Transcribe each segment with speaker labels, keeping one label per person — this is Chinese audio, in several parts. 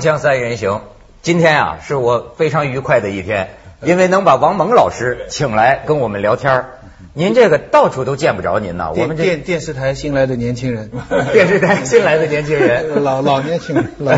Speaker 1: 锵锵三人行，今天啊是我非常愉快的一天，因为能把王蒙老师请来跟我们聊天儿您这个到处都见不着您呐，我们这
Speaker 2: 电电视台新来的年轻人，
Speaker 1: 电视台新来的年轻人，
Speaker 2: 老老年轻人，老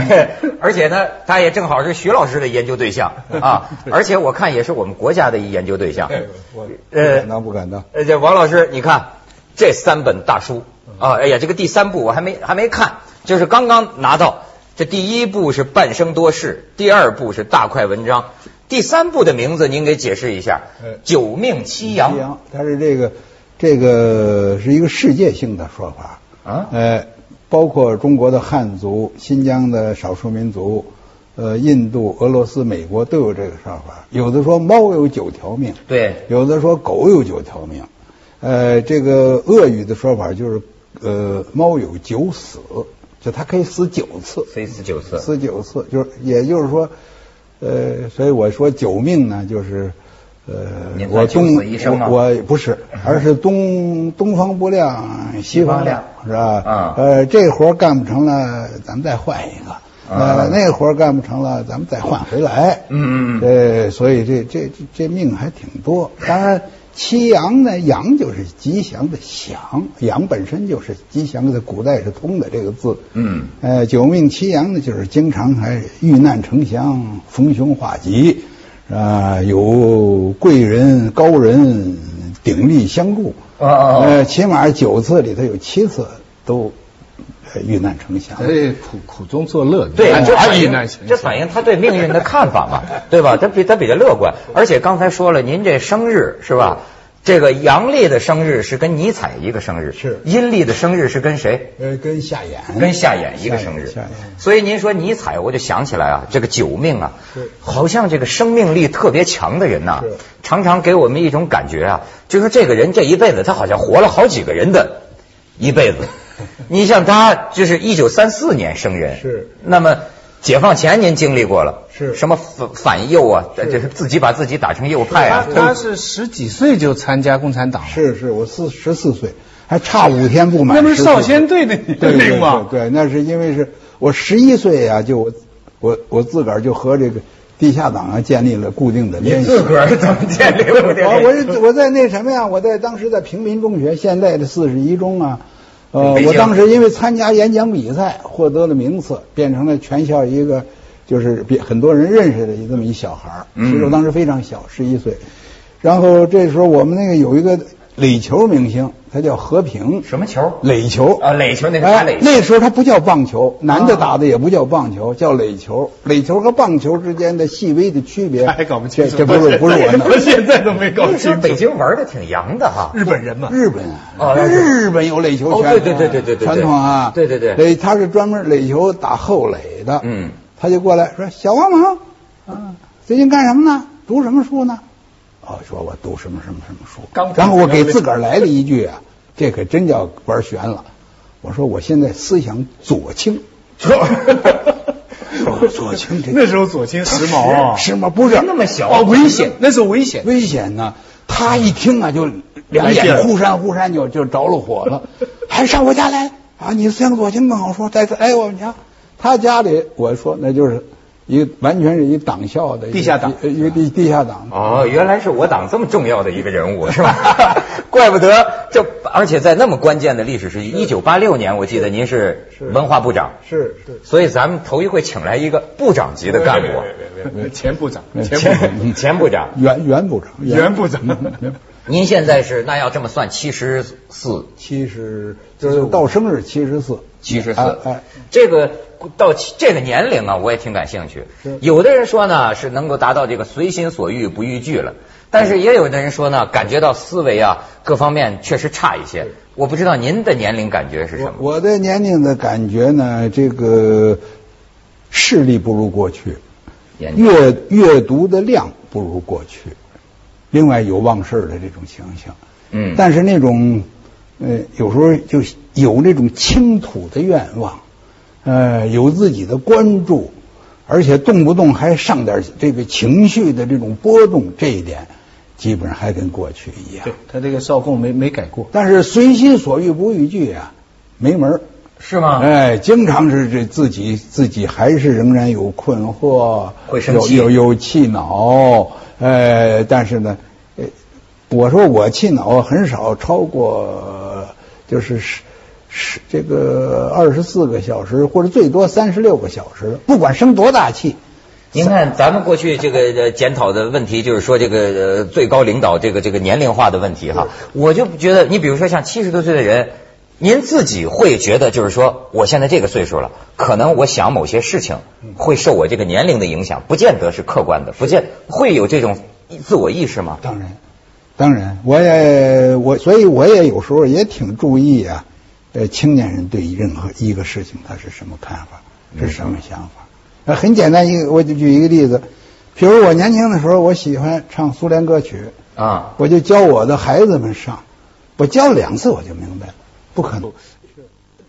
Speaker 1: 而且呢，他也正好是徐老师的研究对象啊，而且我看也是我们国家的一研究对象。
Speaker 2: 我
Speaker 1: 呃
Speaker 2: 不敢当不敢当。
Speaker 1: 呃，这王老师，你看这三本大书啊，哎呀，这个第三部我还没还没看，就是刚刚拿到。这第一部是《半生多事》，第二部是《大快文章》，第三部的名字您给解释一下。
Speaker 3: 呃
Speaker 1: 九命七阳
Speaker 3: 它是这个这个是一个世界性的说法
Speaker 1: 啊
Speaker 3: 呃，包括中国的汉族、新疆的少数民族、呃，印度、俄罗斯、美国都有这个说法。有的说猫有九条命，
Speaker 1: 对，
Speaker 3: 有的说狗有九条命。呃，这个俄语的说法就是呃，猫有九死，就他可以死九次。
Speaker 1: 非死九次。
Speaker 3: 死九次，就是也就是说，呃，所以我说九命呢，就是呃我东
Speaker 1: 死一生吗
Speaker 3: 我我不是，而是东东方不亮西方亮，是吧？
Speaker 1: 啊
Speaker 3: 呃，这活儿干不成了，咱们再换一个。
Speaker 1: 啊
Speaker 3: 呃，那活儿干不成了，咱们再换回来。
Speaker 1: 嗯嗯嗯
Speaker 3: 呃，所以这这这这命还挺多。当然，七阳呢，阳就是吉祥的祥，阳本身就是吉祥的，古代是通的这个字。
Speaker 1: 嗯
Speaker 3: 呃，九命七阳呢，就是经常还遇难成祥，逢凶化吉，啊、有贵人高人鼎力相助。
Speaker 1: 哦哦哦
Speaker 3: 呃，起码九次里头有七次都呃遇难成祥。
Speaker 2: 哎，苦苦中作乐，
Speaker 1: 对，这反映
Speaker 2: 遇难成
Speaker 1: 这反映他对命运的看法嘛，对吧？他比他比较乐观，而且刚才说了，您这生日是吧？这个阳历的生日是跟尼采一个生日，
Speaker 3: 是
Speaker 1: 阴历的生日是跟谁？
Speaker 3: 呃，跟夏衍，
Speaker 1: 跟夏衍一个生日，所以您说尼采，我就想起来啊，这个九命啊，好像这个生命力特别强的人呐
Speaker 3: 是，
Speaker 1: 常常给我们一种感觉啊，就说这个人这一辈子他好像活了好几个人的一辈子。你像他就是一九三四年生人，
Speaker 3: 是
Speaker 1: 那么解放前您经历过了，
Speaker 3: 是
Speaker 1: 什么反反右啊，
Speaker 3: 是
Speaker 1: 就是自己把自己打成右派啊，
Speaker 2: 他他是十几岁就参加共产党了，
Speaker 3: 是是，我四十四岁，还差五天不满。
Speaker 2: 那不是少先队的
Speaker 3: 对对
Speaker 2: 吗？
Speaker 3: 对对，那是因为是我十一岁啊、就我我我自个儿就和这个地下党啊建立了固定的联系。
Speaker 1: 自个儿怎么建立
Speaker 3: 我我是我在那什么呀？我在当时在平民中学，现在的四十一中啊。呃我当时因为参加演讲比赛获得了名次，变成了全校一个就是比很多人认识的这么一小孩儿。
Speaker 1: 嗯
Speaker 3: 其实我当时非常小，十一岁。然后这时候我们那个有一个垒球明星，他叫和平。
Speaker 1: 什么球？
Speaker 3: 垒球
Speaker 1: 啊垒球那是打
Speaker 3: 哎
Speaker 1: 垒球
Speaker 3: 那时候他不叫棒球，男的打的也不叫棒球，叫垒球。垒球和棒球之间的细微的区别，
Speaker 2: 还 搞不清楚，
Speaker 3: 这这不是不是我
Speaker 2: 我现在都没搞
Speaker 1: 那时候
Speaker 2: 清楚。
Speaker 1: 北京玩的挺洋的哈，
Speaker 2: 日本人嘛，
Speaker 3: 日本啊，
Speaker 1: 哦
Speaker 3: 日本有垒球
Speaker 1: 哦
Speaker 3: 传统啊，
Speaker 1: 对对对对对对对
Speaker 3: 传统啊，
Speaker 1: 对对对
Speaker 3: 垒他是专门垒球打后垒的，
Speaker 1: 嗯，
Speaker 3: 他就过来说：“小王蒙，啊，最近干什么呢？读什么书呢？”哦，说我读什么什么什么书
Speaker 2: 刚，
Speaker 3: 然后我给自个儿来了一句啊，这可真叫玩悬了。我说我现在思想左倾，左左倾这
Speaker 2: 那时候左倾时髦啊，
Speaker 3: 时髦不是
Speaker 1: 那么小
Speaker 2: 哦，危险，那时候危险。
Speaker 3: 危险呢。他一听啊，就两眼忽闪忽闪就就着了火了，还上我家来啊！你思想左倾更好说，在这来我们家，他家里我说那就是一个完全是一党校的
Speaker 2: 地下党。
Speaker 3: 一一个地地下党。
Speaker 1: 哦，原来是我党这么重要的一个人物，是吧？怪不得这，而且在那么关键的历史时期，一九八六年，我记得您是
Speaker 3: 是
Speaker 1: 文化部长，
Speaker 3: 是是，
Speaker 1: 所以咱们头一回请来一个部长级的干部，
Speaker 2: 前部长，
Speaker 3: 前
Speaker 2: 前部长，
Speaker 1: 前前部长。
Speaker 3: 原。原部长，
Speaker 2: 原部长。
Speaker 1: 您现在是那要这么算，七十四，
Speaker 3: 七十就是到生日七十四，
Speaker 1: 七十四。
Speaker 3: 哎哎，
Speaker 1: 这个到这个年龄啊，我也挺感兴趣。有的人说呢，是能够达到这个随心所欲不逾矩了，但是也有的人说呢，感觉到思维啊各方面确实差一些。我不知道您的年龄感觉是什么？
Speaker 3: 我我的年龄的感觉呢，这个视力不如过去，阅阅读的量不如过去，另外有忘事儿的这种情形。
Speaker 1: 嗯
Speaker 3: 但是那种呃，有时候就有那种倾吐的愿望，呃，有自己的关注，而且动不动还上点这个情绪的这种波动，这一点基本上还跟过去一样
Speaker 2: 对。他这个少控没没改过，
Speaker 3: 但是随心所欲不逾矩啊，没门儿
Speaker 1: 是吗？
Speaker 3: 哎，经常是这自己自己还是仍然有困惑，
Speaker 1: 会生气
Speaker 3: 有有有气恼，呃，但是呢，呃，我说我气恼很少超过就是十十这个二十四个小时，或者最多三十六个小时，不管生多大气。
Speaker 1: 您看，咱们过去这个呃检讨的问题，就是说这个呃最高领导这个这个年龄化的问题哈，我就觉得，你比如说像七十多岁的人，您自己会觉得就是说，我现在这个岁数了，可能我想某些事情会受我这个年龄的影响，不见得是客观的，不见会有这种自我意识吗？
Speaker 3: 当然，当然，我也我，所以我也有时候也挺注意啊，呃，青年人对任何一个事情他是什么看法，是什么想法。呃，很简单一个，我就举一个例子，比如我年轻的时候，我喜欢唱苏联歌曲，
Speaker 1: 啊，
Speaker 3: 我就教我的孩子们上，我教两次我就明白了，不可能。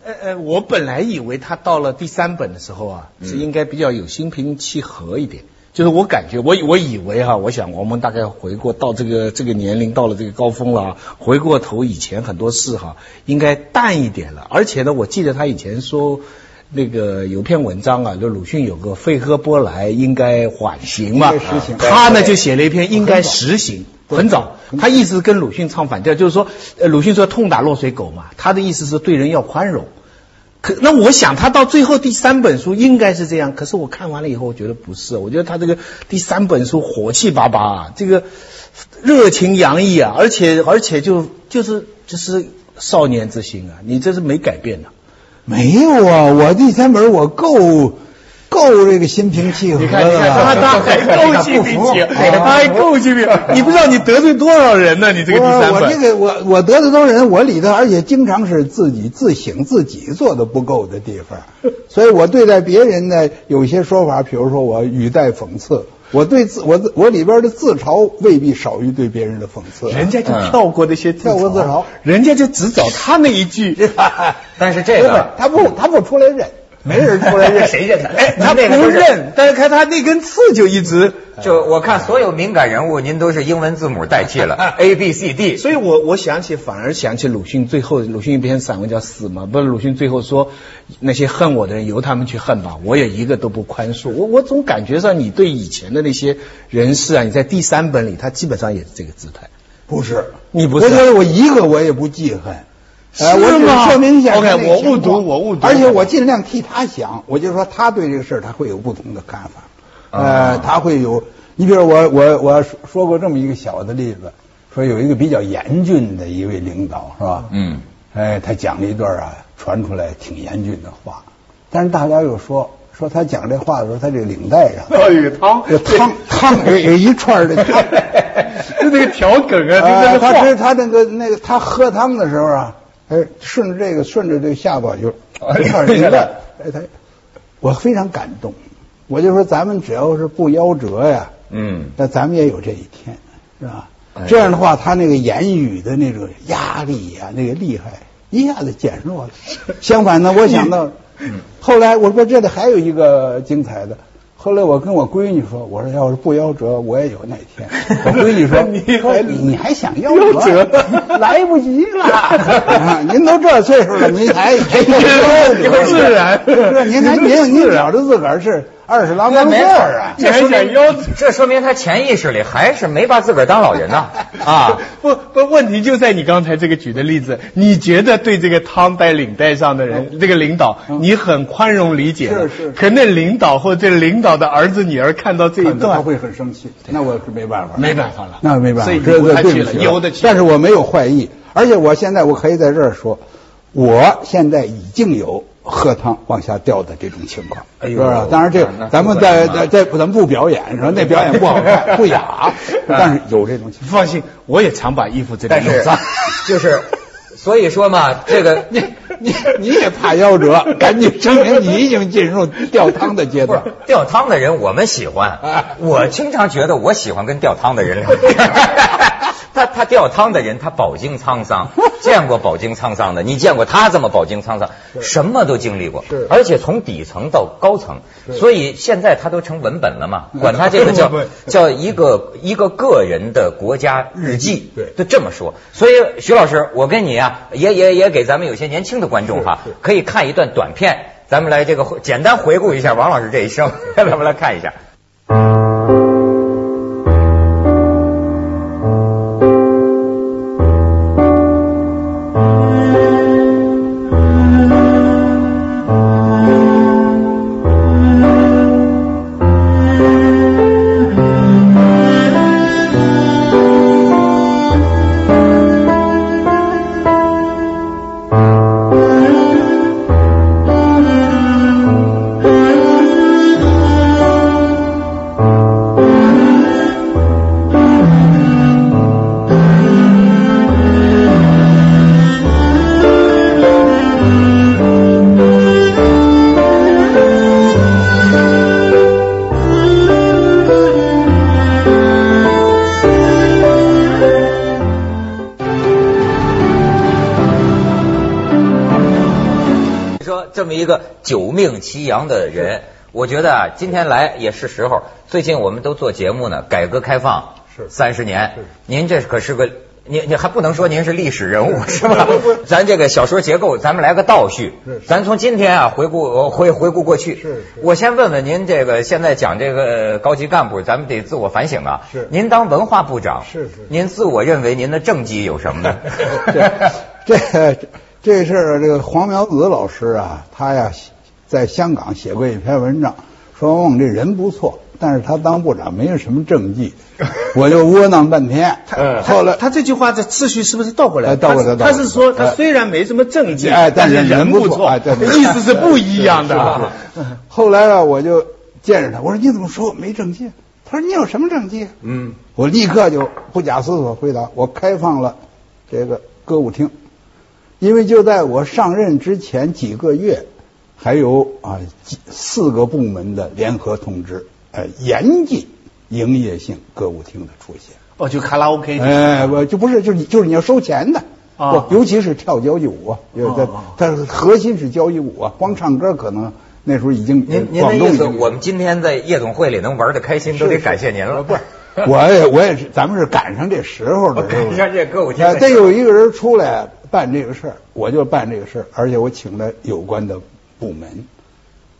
Speaker 2: 呃呃，我本来以为他到了第三本的时候啊，是应该比较有心平气和一点。就是我感觉，我我以为哈，我想我们大概回过到这个这个年龄，到了这个高峰了啊，回过头以前很多事哈，应该淡一点了。而且呢，我记得他以前说。那个有篇文章啊，就鲁迅有个费赫波莱应该缓刑嘛，他呢就写了一篇应该实行，很早，他一直跟鲁迅唱反调，就是说，呃，鲁迅说痛打落水狗嘛，他的意思是对人要宽容。可那我想他到最后第三本书应该是这样，可是我看完了以后，我觉得不是，我觉得他这个第三本书火气巴巴，啊，这个热情洋溢啊，而且而且就就是就是少年之心啊，你这是没改变的。
Speaker 3: 没有啊，我第三本我够够这个心平气和
Speaker 2: 你看，你看他他还够心平气和，他还够心平。你不知道你得罪多少人呢？你这个第三本，
Speaker 3: 我这个我我得罪多少人？我里头而且经常是自己自省自己做的不够的地方，所以我对待别人呢，有些说法，比如说我语带讽刺。我对自我我里边的自嘲未必少于对别人的讽刺，
Speaker 2: 人家就跳过那些
Speaker 3: 跳过自嘲，
Speaker 2: 人家就只找他那一句。
Speaker 1: 但是这个
Speaker 3: 他不他不出来认，没人出来认，
Speaker 1: 谁认他？
Speaker 2: 哎，他不认，但是看他那根刺就一直。
Speaker 1: 就我看所有敏感人物，您都是英文字母代替了 A B C D，
Speaker 2: 所以我我想起反而想起鲁迅最后鲁迅一篇散文叫《死》嘛，不是鲁迅最后说那些恨我的人由他们去恨吧，我也一个都不宽恕。我我总感觉上你对以前的那些人士啊，你在第三本里他基本上也是这个姿态。
Speaker 3: 不是，
Speaker 2: 你不是？
Speaker 3: 我觉得我一个我也不记恨。
Speaker 2: 是吗？
Speaker 3: 说明一下
Speaker 2: ，OK，我误读，我误读。
Speaker 3: 而且我尽量替他想，我就说他对这个事儿他会有不同的看法。呃，他会有，你比如我我我说过这么一个小的例子，说有一个比较严峻的一位领导，是吧？
Speaker 1: 嗯。
Speaker 3: 哎，他讲了一段啊，传出来挺严峻的话，但是大家又说说他讲这话的时候，他这个领带上
Speaker 2: 有汤，
Speaker 3: 有汤汤有 有一串的汤，
Speaker 2: 就那个调梗啊，
Speaker 3: 就他是他那个那个他喝汤的时候啊，哎，顺着这个顺着这个下巴就一串领带，哎他，我非常感动。我就说，咱们只要是不夭折呀，
Speaker 1: 嗯，
Speaker 3: 那咱们也有这一天，是吧？这样的话，他那个言语的那种压力呀，那个厉害一下子减弱了。相反呢，我想到，后来我说这里还有一个精彩的。后来我跟我闺女说，我说要是不夭折，我也有那天。我闺女说，你还你还想夭折？来不及了，您都这岁数了，您还还
Speaker 2: 自然？
Speaker 3: 您还您您觉着自个儿是？二十郎当岁啊！
Speaker 1: 这说明这说明他潜意识里还是没把自个儿当老人呢 啊！
Speaker 2: 不不，问题就在你刚才这个举的例子，你觉得对这个汤带领带上的人，这个领导，你很宽容理解，
Speaker 3: 是是。
Speaker 2: 可那领导或这领导的儿子女儿看到这一段，
Speaker 3: 他会很生气。那我是没办法，
Speaker 2: 没办法了，
Speaker 3: 那没办法，
Speaker 2: 这
Speaker 3: 这对
Speaker 2: 不起，有的。
Speaker 3: 但是我没有坏意，而且我现在我可以在这儿说，我现在已经有。喝汤往下掉的这种情况，是不是？当然，这咱们在在在咱们不表演，说那表演不好看，不雅。但是有这种情
Speaker 2: 况，放心，我也常把衣服这
Speaker 1: 边弄脏。就是，所以说嘛，这个
Speaker 3: 你你你也怕夭折，赶紧证明你已经进入吊汤的阶段。
Speaker 1: 吊汤的人我们喜欢，我经常觉得我喜欢跟吊汤的人聊天。他他吊汤的人，他饱经沧桑，见过饱经沧桑的，你见过他这么饱经沧桑，什么都经历过，
Speaker 3: 是
Speaker 1: 而且从底层到高层，所以现在他都成文本了嘛，管他这个叫叫一个一个个人的国家日记，
Speaker 3: 对
Speaker 1: 就这么说。所以徐老师，我跟你啊，也也也给咱们有些年轻的观众哈可以看一段短片，咱们来这个简单回顾一下王老师这一生，咱们来看一下。一个九命齐阳的人，我觉得啊，今天来也是时候。最近我们都做节目呢，改革开放
Speaker 3: 是
Speaker 1: 三十年，您这可是个。你你还不能说您是历史人物 是吧？咱这个小说结构，咱们来个倒叙。咱从今天啊回顾呃回回顾过去。我先问问您，这个现在讲这个高级干部，咱们得自我反省啊。
Speaker 3: 是
Speaker 1: 您当文化部长，
Speaker 3: 是是
Speaker 1: 您自我认为您的政绩有什么呢？
Speaker 3: 这这这事儿，这个黄苗子老师啊，他呀在香港写过一篇文章，说我们这人不错，但是他当部长没有什么政绩，我就窝囊半天。
Speaker 1: 嗯
Speaker 3: 后来
Speaker 2: 他这句话的次序是不是倒过来？
Speaker 3: 哎倒过来
Speaker 2: 他是说他
Speaker 3: 哎
Speaker 2: 虽然没什么政绩，
Speaker 3: 哎但是
Speaker 2: 是
Speaker 3: 人不
Speaker 2: 不
Speaker 3: 错，哎对对
Speaker 2: 意思是不一样的啊。
Speaker 3: 后来啊，我就见着他，我说你怎么说我没政绩？他说你有什么政绩？
Speaker 1: 嗯，
Speaker 3: 我立刻就不假思索回答，我开放了这个歌舞厅，因为就在我上任之前几个月，还有啊几四个部门的联合通知，呃，严禁营业性歌舞厅的出现。
Speaker 2: 哦，就卡拉 OK。
Speaker 3: 哎，我就不是，就是你就是你要收钱的。
Speaker 2: 啊
Speaker 3: 不尤其是跳交际舞
Speaker 2: 哦
Speaker 3: 它核心是交际舞啊，光唱歌可能那时候已经
Speaker 1: 您您的意思，我们今天在夜总会里能玩的开心，都得感谢您了。
Speaker 3: 不是，我也我也是，咱们是赶上这时候的，是不是
Speaker 1: 赶上这歌舞厅
Speaker 3: 得有一个人出来办这个事儿，我就办这个事儿，而且我请了有关的部门，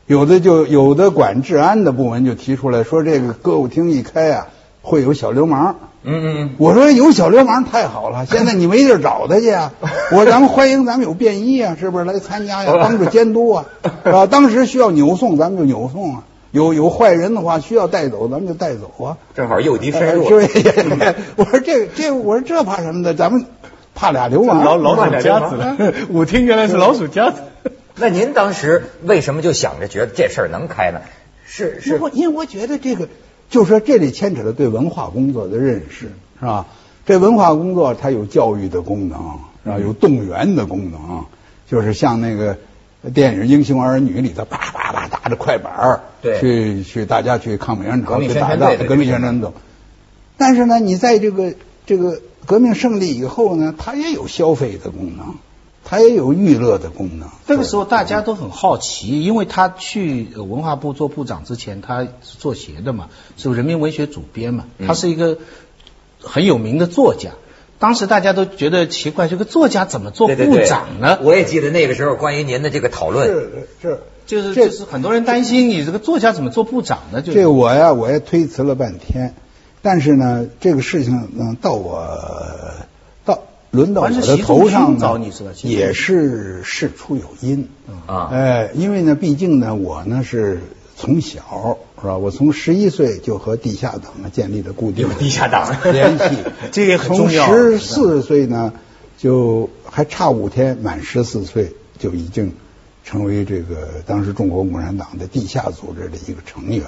Speaker 3: 有的就有的管治安的部门就提出来说，这个歌舞厅一开啊，会有小流氓。
Speaker 1: 嗯嗯嗯。
Speaker 3: 我说有小流氓太好了，现在你没地儿找他去啊！我说咱们欢迎咱们有便衣啊，是不是来参加呀？帮助监督啊，啊，当时需要扭送，咱们就扭送啊。有有坏人的话需要带走，咱们就带走啊。
Speaker 1: 正好诱敌深入。
Speaker 3: 是不是？我说这这，我说这怕什么的？咱们怕俩流氓，
Speaker 2: 老老鼠夹子 舞厅原来是老鼠夹子。
Speaker 1: 那您当时为什么就想着觉得这事儿能开呢？是是
Speaker 3: 因为我因为我觉得这个，就说这里牵扯了对文化工作的认识，是吧？这文化工作它有教育的功能，是吧？有动员的功能，就是像那个电影《英雄儿女》里头，叭叭叭打着快板儿
Speaker 1: 对
Speaker 3: 去去大家去抗美援朝去打仗革命宣传斗。但是呢，你在这个这个革命胜利以后呢，它也有消费的功能，它也有娱乐的功能。
Speaker 2: 那个时候大家都很好奇，因为他去呃文化部做部长之前，他是做协的嘛，是人民文学主编嘛，
Speaker 1: 嗯
Speaker 2: 他是一个很有名的作家。当时大家都觉得奇怪，这个作家怎么做部
Speaker 1: 对对对
Speaker 2: 长呢？
Speaker 1: 我也记得那个时候关于您的这个讨论。
Speaker 3: 是是。
Speaker 2: 就是
Speaker 3: 这
Speaker 2: 就是很多人担心你这个作家怎么做部长呢？就
Speaker 3: 这我呀，我也推辞了半天，但是呢，这个事情呢，到我到轮到我的头上
Speaker 2: 找
Speaker 3: 呢也是事出有因。
Speaker 1: 啊
Speaker 3: 哎，因为呢，毕竟呢，我呢是从小是吧？我从十一岁就和地下党呢建立了固定的
Speaker 1: 地下党
Speaker 3: 联系，
Speaker 2: 这也很重要
Speaker 3: 从十四岁呢，就还差五天满十四岁，就已经成为这个当时中国共产党的地下组织的一个成员。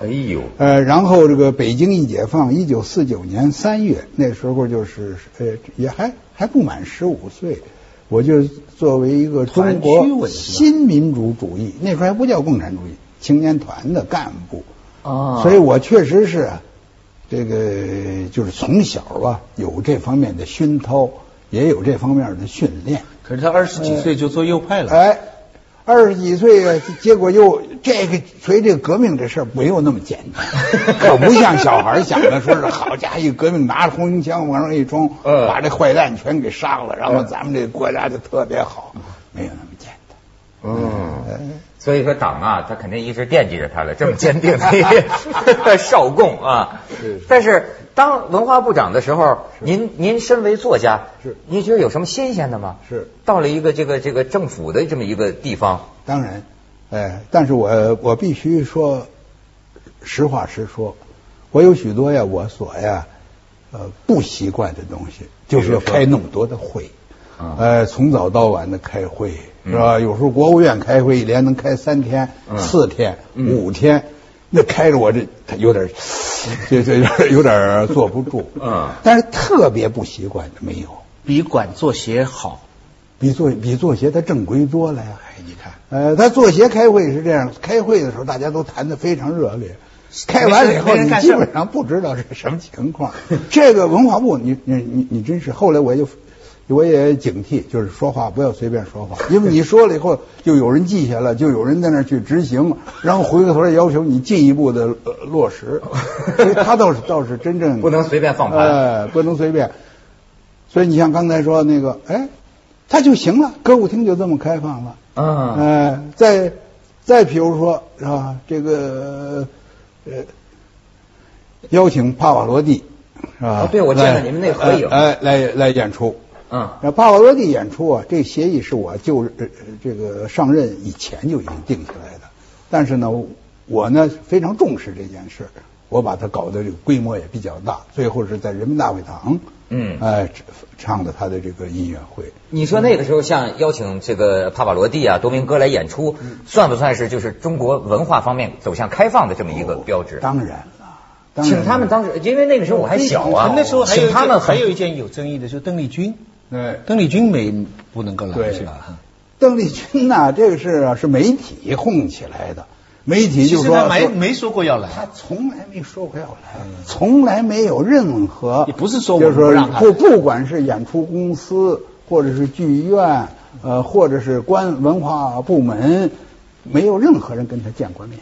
Speaker 1: 哎呦，
Speaker 3: 呃，然后这个北京一解放，一九四九年三月，那时候就是呃也还还不满十五岁，我就作为一个中国新民主主义，那时候还不叫共产主义青年团的干部，
Speaker 1: 啊
Speaker 3: 所以我确实是这个就是从小吧有这方面的熏陶，也有这方面的训练。
Speaker 2: 可是他二十几岁就做右派了。
Speaker 3: 哎，二十几岁啊，结果又这个所以这个革命这事儿没有那么简单，可不像小孩想的，说是好家伙，一革命拿着红缨枪往上一冲，
Speaker 1: 嗯。
Speaker 3: 把这坏蛋全给杀了，然后咱们这个国家就特别好，没有那么简单。
Speaker 1: 嗯，所以说党啊，他肯定一直惦记着他了，这么坚定的一个 少共啊。但是当文化部长的时候，您您身为作家，
Speaker 3: 是。
Speaker 1: 您觉得有什么新鲜的吗？
Speaker 3: 是。
Speaker 1: 到了一个这个这个政府的这么一个地方，
Speaker 3: 当然，哎，但是我我必须说实话实说，我有许多呀，我所呀呃不习惯的东西，就是要开那么多的会，
Speaker 1: 啊。
Speaker 3: 呃，从早到晚的开会，
Speaker 1: 嗯。
Speaker 3: 是吧？有时候国务院开会一连能开三天、
Speaker 1: 嗯。
Speaker 3: 四天、
Speaker 1: 嗯。
Speaker 3: 五天，那开着我这他有点，这这有点有点坐不住，
Speaker 1: 嗯。
Speaker 3: 但是特别不习惯的没有，
Speaker 2: 比管做鞋好。
Speaker 3: 比做比做鞋他正规多了呀。
Speaker 2: 哎，你看，
Speaker 3: 呃，他作协开会是这样，开会的时候大家都谈的非常热烈，开完了以后你基本上不知道是什么情况。这个文化部，你你你你真是，后来我就我也警惕，就是说话不要随便说话，因为你说了以后，就有人记下了，就有人在那儿去执行，然后回过头来要求你进一步的、呃、落实。所以他倒是倒是真正
Speaker 1: 不能随便放盘
Speaker 3: 哎，不能随便。所以你像刚才说那个，哎，他就行了，歌舞厅就这么开放了。
Speaker 1: 啊，
Speaker 3: 呃，再再比如说是吧，这个呃，邀请帕瓦罗蒂是吧？
Speaker 1: 哦对我见了你们那合影
Speaker 3: 哎，来来演出。
Speaker 1: 嗯
Speaker 3: 那帕瓦罗蒂演出啊，这个协议是我就呃这个上任以前就已经定下来的，但是呢，我呢非常重视这件事，我把它搞得这个规模也比较大，最后是在人民大会堂，
Speaker 1: 嗯
Speaker 3: 哎、唱的他的这个音乐会。
Speaker 1: 你说那个时候像邀请这个帕瓦罗蒂啊、多明戈来演出，算不算是就是中国文化方面走向开放的这么一个标志？
Speaker 3: 当然了，当然
Speaker 1: 请他们当时，因为那个时候我还小啊，
Speaker 2: 那时候还有
Speaker 1: 请他们很
Speaker 2: 还有一件有争议的，就是邓丽君。
Speaker 3: 对。
Speaker 2: 邓丽君没不能够来
Speaker 3: 对。
Speaker 2: 是吧？
Speaker 3: 邓丽君呐、这个是啊是媒体哄起来的，媒体就说
Speaker 2: 没
Speaker 3: 说
Speaker 2: 没说过要
Speaker 3: 他
Speaker 2: 来，
Speaker 3: 从来没说过要来，从来没有任何，
Speaker 2: 也不是说我
Speaker 3: 就是说
Speaker 2: 不
Speaker 3: 不不管是演出公司或者是剧院，呃，或者是官文化部门，没有任何人跟他见过面。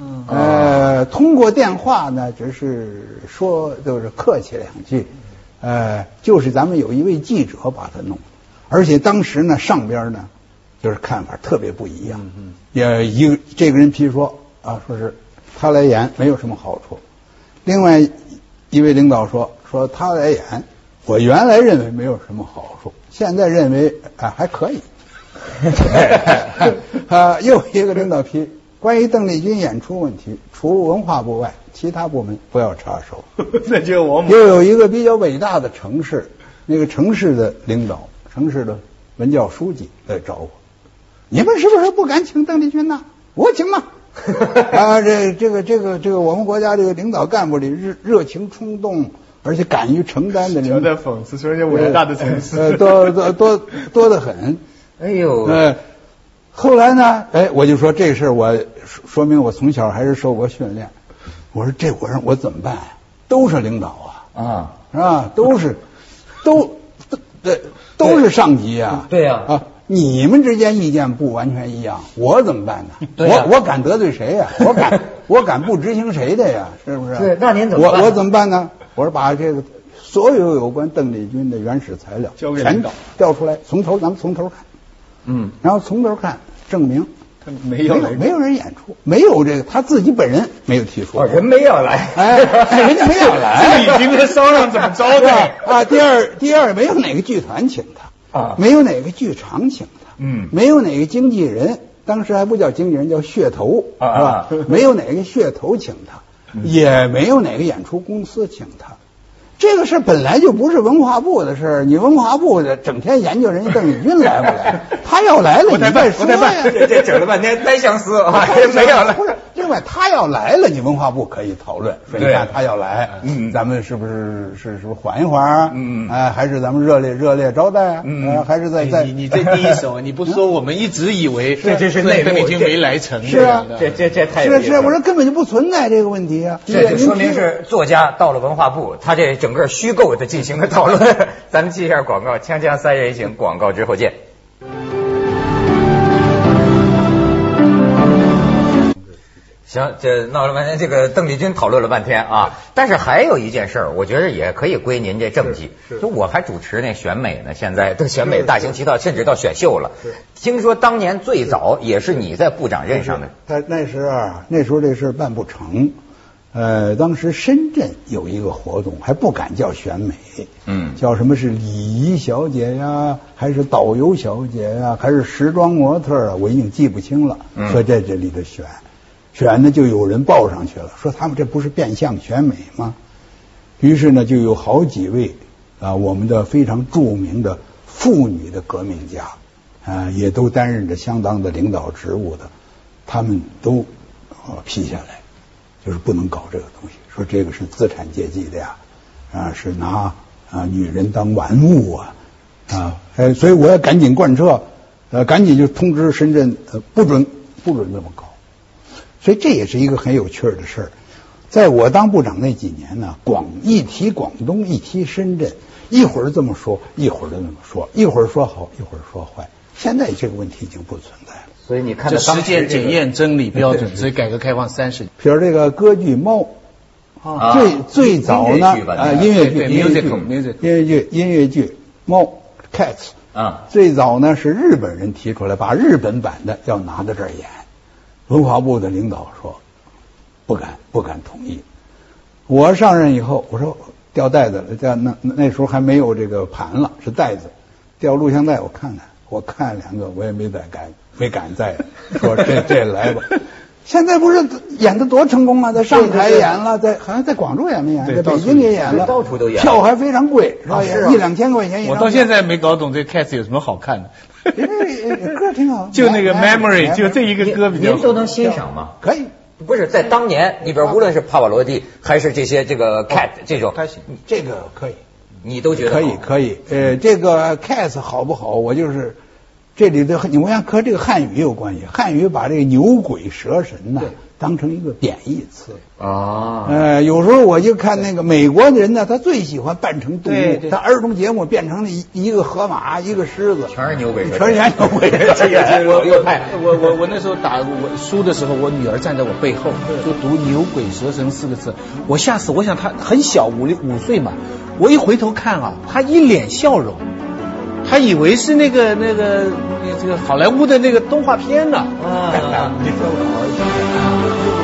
Speaker 2: 嗯。
Speaker 3: 呃，通过电话呢，只是说就是客气两句，呃，就是咱们有一位记者把他弄，而且当时呢上边呢就是看法特别不一样，
Speaker 2: 嗯
Speaker 3: 也一个这个人批说啊，说是他来演没有什么好处，另外一位领导说说他来演，我原来认为没有什么好处，现在认为啊还可以。啊，又一个领导批，关于邓丽君演出问题，除文化部外，其他部门不要插手。
Speaker 2: 那就我
Speaker 3: 又有一个比较伟大的城市，那个城市的领导，城市的文教书记来找我，你们是不是不敢请邓丽君呐？我请嘛。啊，这这个这个这个，我们国家这个领导干部里热热情冲动，而且敢于承担的人，
Speaker 2: 讽刺说人家伟大的城市
Speaker 3: 呃，多多多多得很。
Speaker 1: 哎呦，
Speaker 3: 呃，后来呢，哎，我就说这事儿，我说说明我从小还是受过训练。我说这我说我怎么办呀？都是领导啊，
Speaker 1: 啊，
Speaker 3: 是吧？都是 都都对都是上级啊、
Speaker 1: 对呀
Speaker 3: 啊，你们之间意见不完全一样，我怎么办呢？
Speaker 1: 对呀
Speaker 3: 我我敢得罪谁呀、我敢我敢不执行谁的呀？是不是？
Speaker 1: 对那您怎么办
Speaker 3: 我我怎么办呢？我说把这个所有有关邓丽君的原始材料全
Speaker 2: 交给领导
Speaker 3: 调出来，从头咱们从头看。
Speaker 1: 嗯，
Speaker 3: 然后从头看，证明
Speaker 2: 他没
Speaker 3: 没有没有人演出，没有这个他自己本人没有提出。
Speaker 1: 哦，人没要来，
Speaker 3: 哎，哎人家没有来，
Speaker 2: 已经在商量怎么招待。
Speaker 3: 啊，第二第二，没有哪个剧团请他
Speaker 1: 啊
Speaker 3: 没有哪个剧场请他，
Speaker 1: 嗯
Speaker 3: 没有哪个经纪人，当时还不叫经纪人，叫噱头，
Speaker 1: 啊
Speaker 3: 是吧
Speaker 1: 啊？
Speaker 3: 没有哪个噱头请他，也没有哪个演出公司请他。这个事本来就不是文化部的事儿，你文化部的整天研究人家邓丽君来不来，他要来了你再说呀。
Speaker 1: 这这整了半天单相思啊，没有了
Speaker 3: 不是，另外他要来了，你文化部可以讨论，说你
Speaker 1: 对
Speaker 3: 看他要来，
Speaker 1: 嗯
Speaker 3: 咱们是不是是是不是缓一缓？
Speaker 1: 嗯嗯
Speaker 3: 哎，还是咱们热烈热烈招待啊？
Speaker 1: 嗯
Speaker 3: 呃还是在在
Speaker 2: 你你这第一手，你不说我们一直以为
Speaker 1: 这这是内幕
Speaker 2: 邓丽君没来成，
Speaker 3: 是啊
Speaker 1: 这这这太
Speaker 3: 是是，我说根本就不存在这个问题啊。
Speaker 1: 这就说明是作家到了文化部，他这整个虚构的进行了讨论。咱们记一下广告，锵锵三人行，广告之后见。行，这闹了半天，这个邓丽君讨论了半天啊，但是还有一件事儿，我觉得也可以归您这政绩。就我还主持那选美呢，现在都选美大行其道，甚至到选秀了。听说当年最早也是你在部长任上的。
Speaker 3: 他那时候啊，那时候这事办不成。呃，当时深圳有一个活动，还不敢叫选美，
Speaker 1: 嗯
Speaker 3: 叫什么是礼仪小姐呀，还是导游小姐呀，还是时装模特啊？我已经记不清了。
Speaker 1: 嗯
Speaker 3: 说在这里头选，选呢就有人报上去了，说他们这不是变相选美吗？于是呢，就有好几位啊，我们的非常著名的妇女的革命家啊，也都担任着相当的领导职务的，他们都批下来，就是不能搞这个东西，说这个是资产阶级的呀，啊，是拿啊女人当玩物啊啊，哎，所以我要赶紧贯彻，呃，赶紧就通知深圳，呃，不准不准这么搞。所以这也是一个很有趣儿的事儿。在我当部长那几年呢，广一提广东，一提深圳，一会儿这么说，一会儿那么说，一会儿说好，一会儿说坏。现在这个问题已经不存在了。
Speaker 1: 所以你看
Speaker 2: 这实
Speaker 1: 时这个
Speaker 2: 践检验真理标准，所以改革开放三十年。
Speaker 3: 比如这个歌剧《猫》，
Speaker 1: 啊
Speaker 3: 最最早呢
Speaker 1: 音乐剧吧
Speaker 3: 啊，音乐剧，
Speaker 2: 对对
Speaker 3: 音乐剧
Speaker 2: musical，musical
Speaker 3: 音乐剧，音乐剧《猫》Cats。
Speaker 1: 啊，
Speaker 3: 最早呢是日本人提出来，把日本版的要拿到这儿演，文化部的领导说不敢不敢同意。我上任以后，我说掉袋子了，调那那那时候还没有这个盘了，是袋子，掉录像带我看看，我看两个我也没再敢没敢再说这这来吧。现在不是演的多成功啊，在上海演了，在好像在广州演没演，在北京也演了，
Speaker 1: 到处都演
Speaker 3: 票还非常贵，是吧？一两千块钱一张。
Speaker 2: 我到现在没搞懂这 Cats 有什么好看的。
Speaker 3: 因为歌挺好，
Speaker 2: 就那个 Memory，就这一个歌比较好。
Speaker 1: 您都能欣赏吗？
Speaker 3: 可以。
Speaker 1: 不是在当年，你比如无论是帕瓦罗蒂还是这些这个 cat 这种。
Speaker 3: 这个可以，
Speaker 1: 你都觉得
Speaker 3: 可以，可以。呃，这个 cats 好不好？我就是这里的，你我想和这个汉语有关系。汉语把这个牛鬼蛇神呐当成一个贬义词。
Speaker 1: 啊，
Speaker 3: 呃，有时候我就看那个美国的人呢，他最喜欢扮成动物，他儿童节目变成了一一个河马，一个狮子，
Speaker 1: 全是牛鬼
Speaker 3: 全是牛鬼。
Speaker 1: 我
Speaker 2: 我我我那时候打我输的时候，我女儿站在我背后，就读“牛鬼蛇神”四个字，我吓死！我想她很小，五六五岁嘛，我一回头看啊，她一脸笑容，他以为是那个那个那这个好莱坞的那个动画片呢。
Speaker 1: 啊，
Speaker 3: 你说我儿子。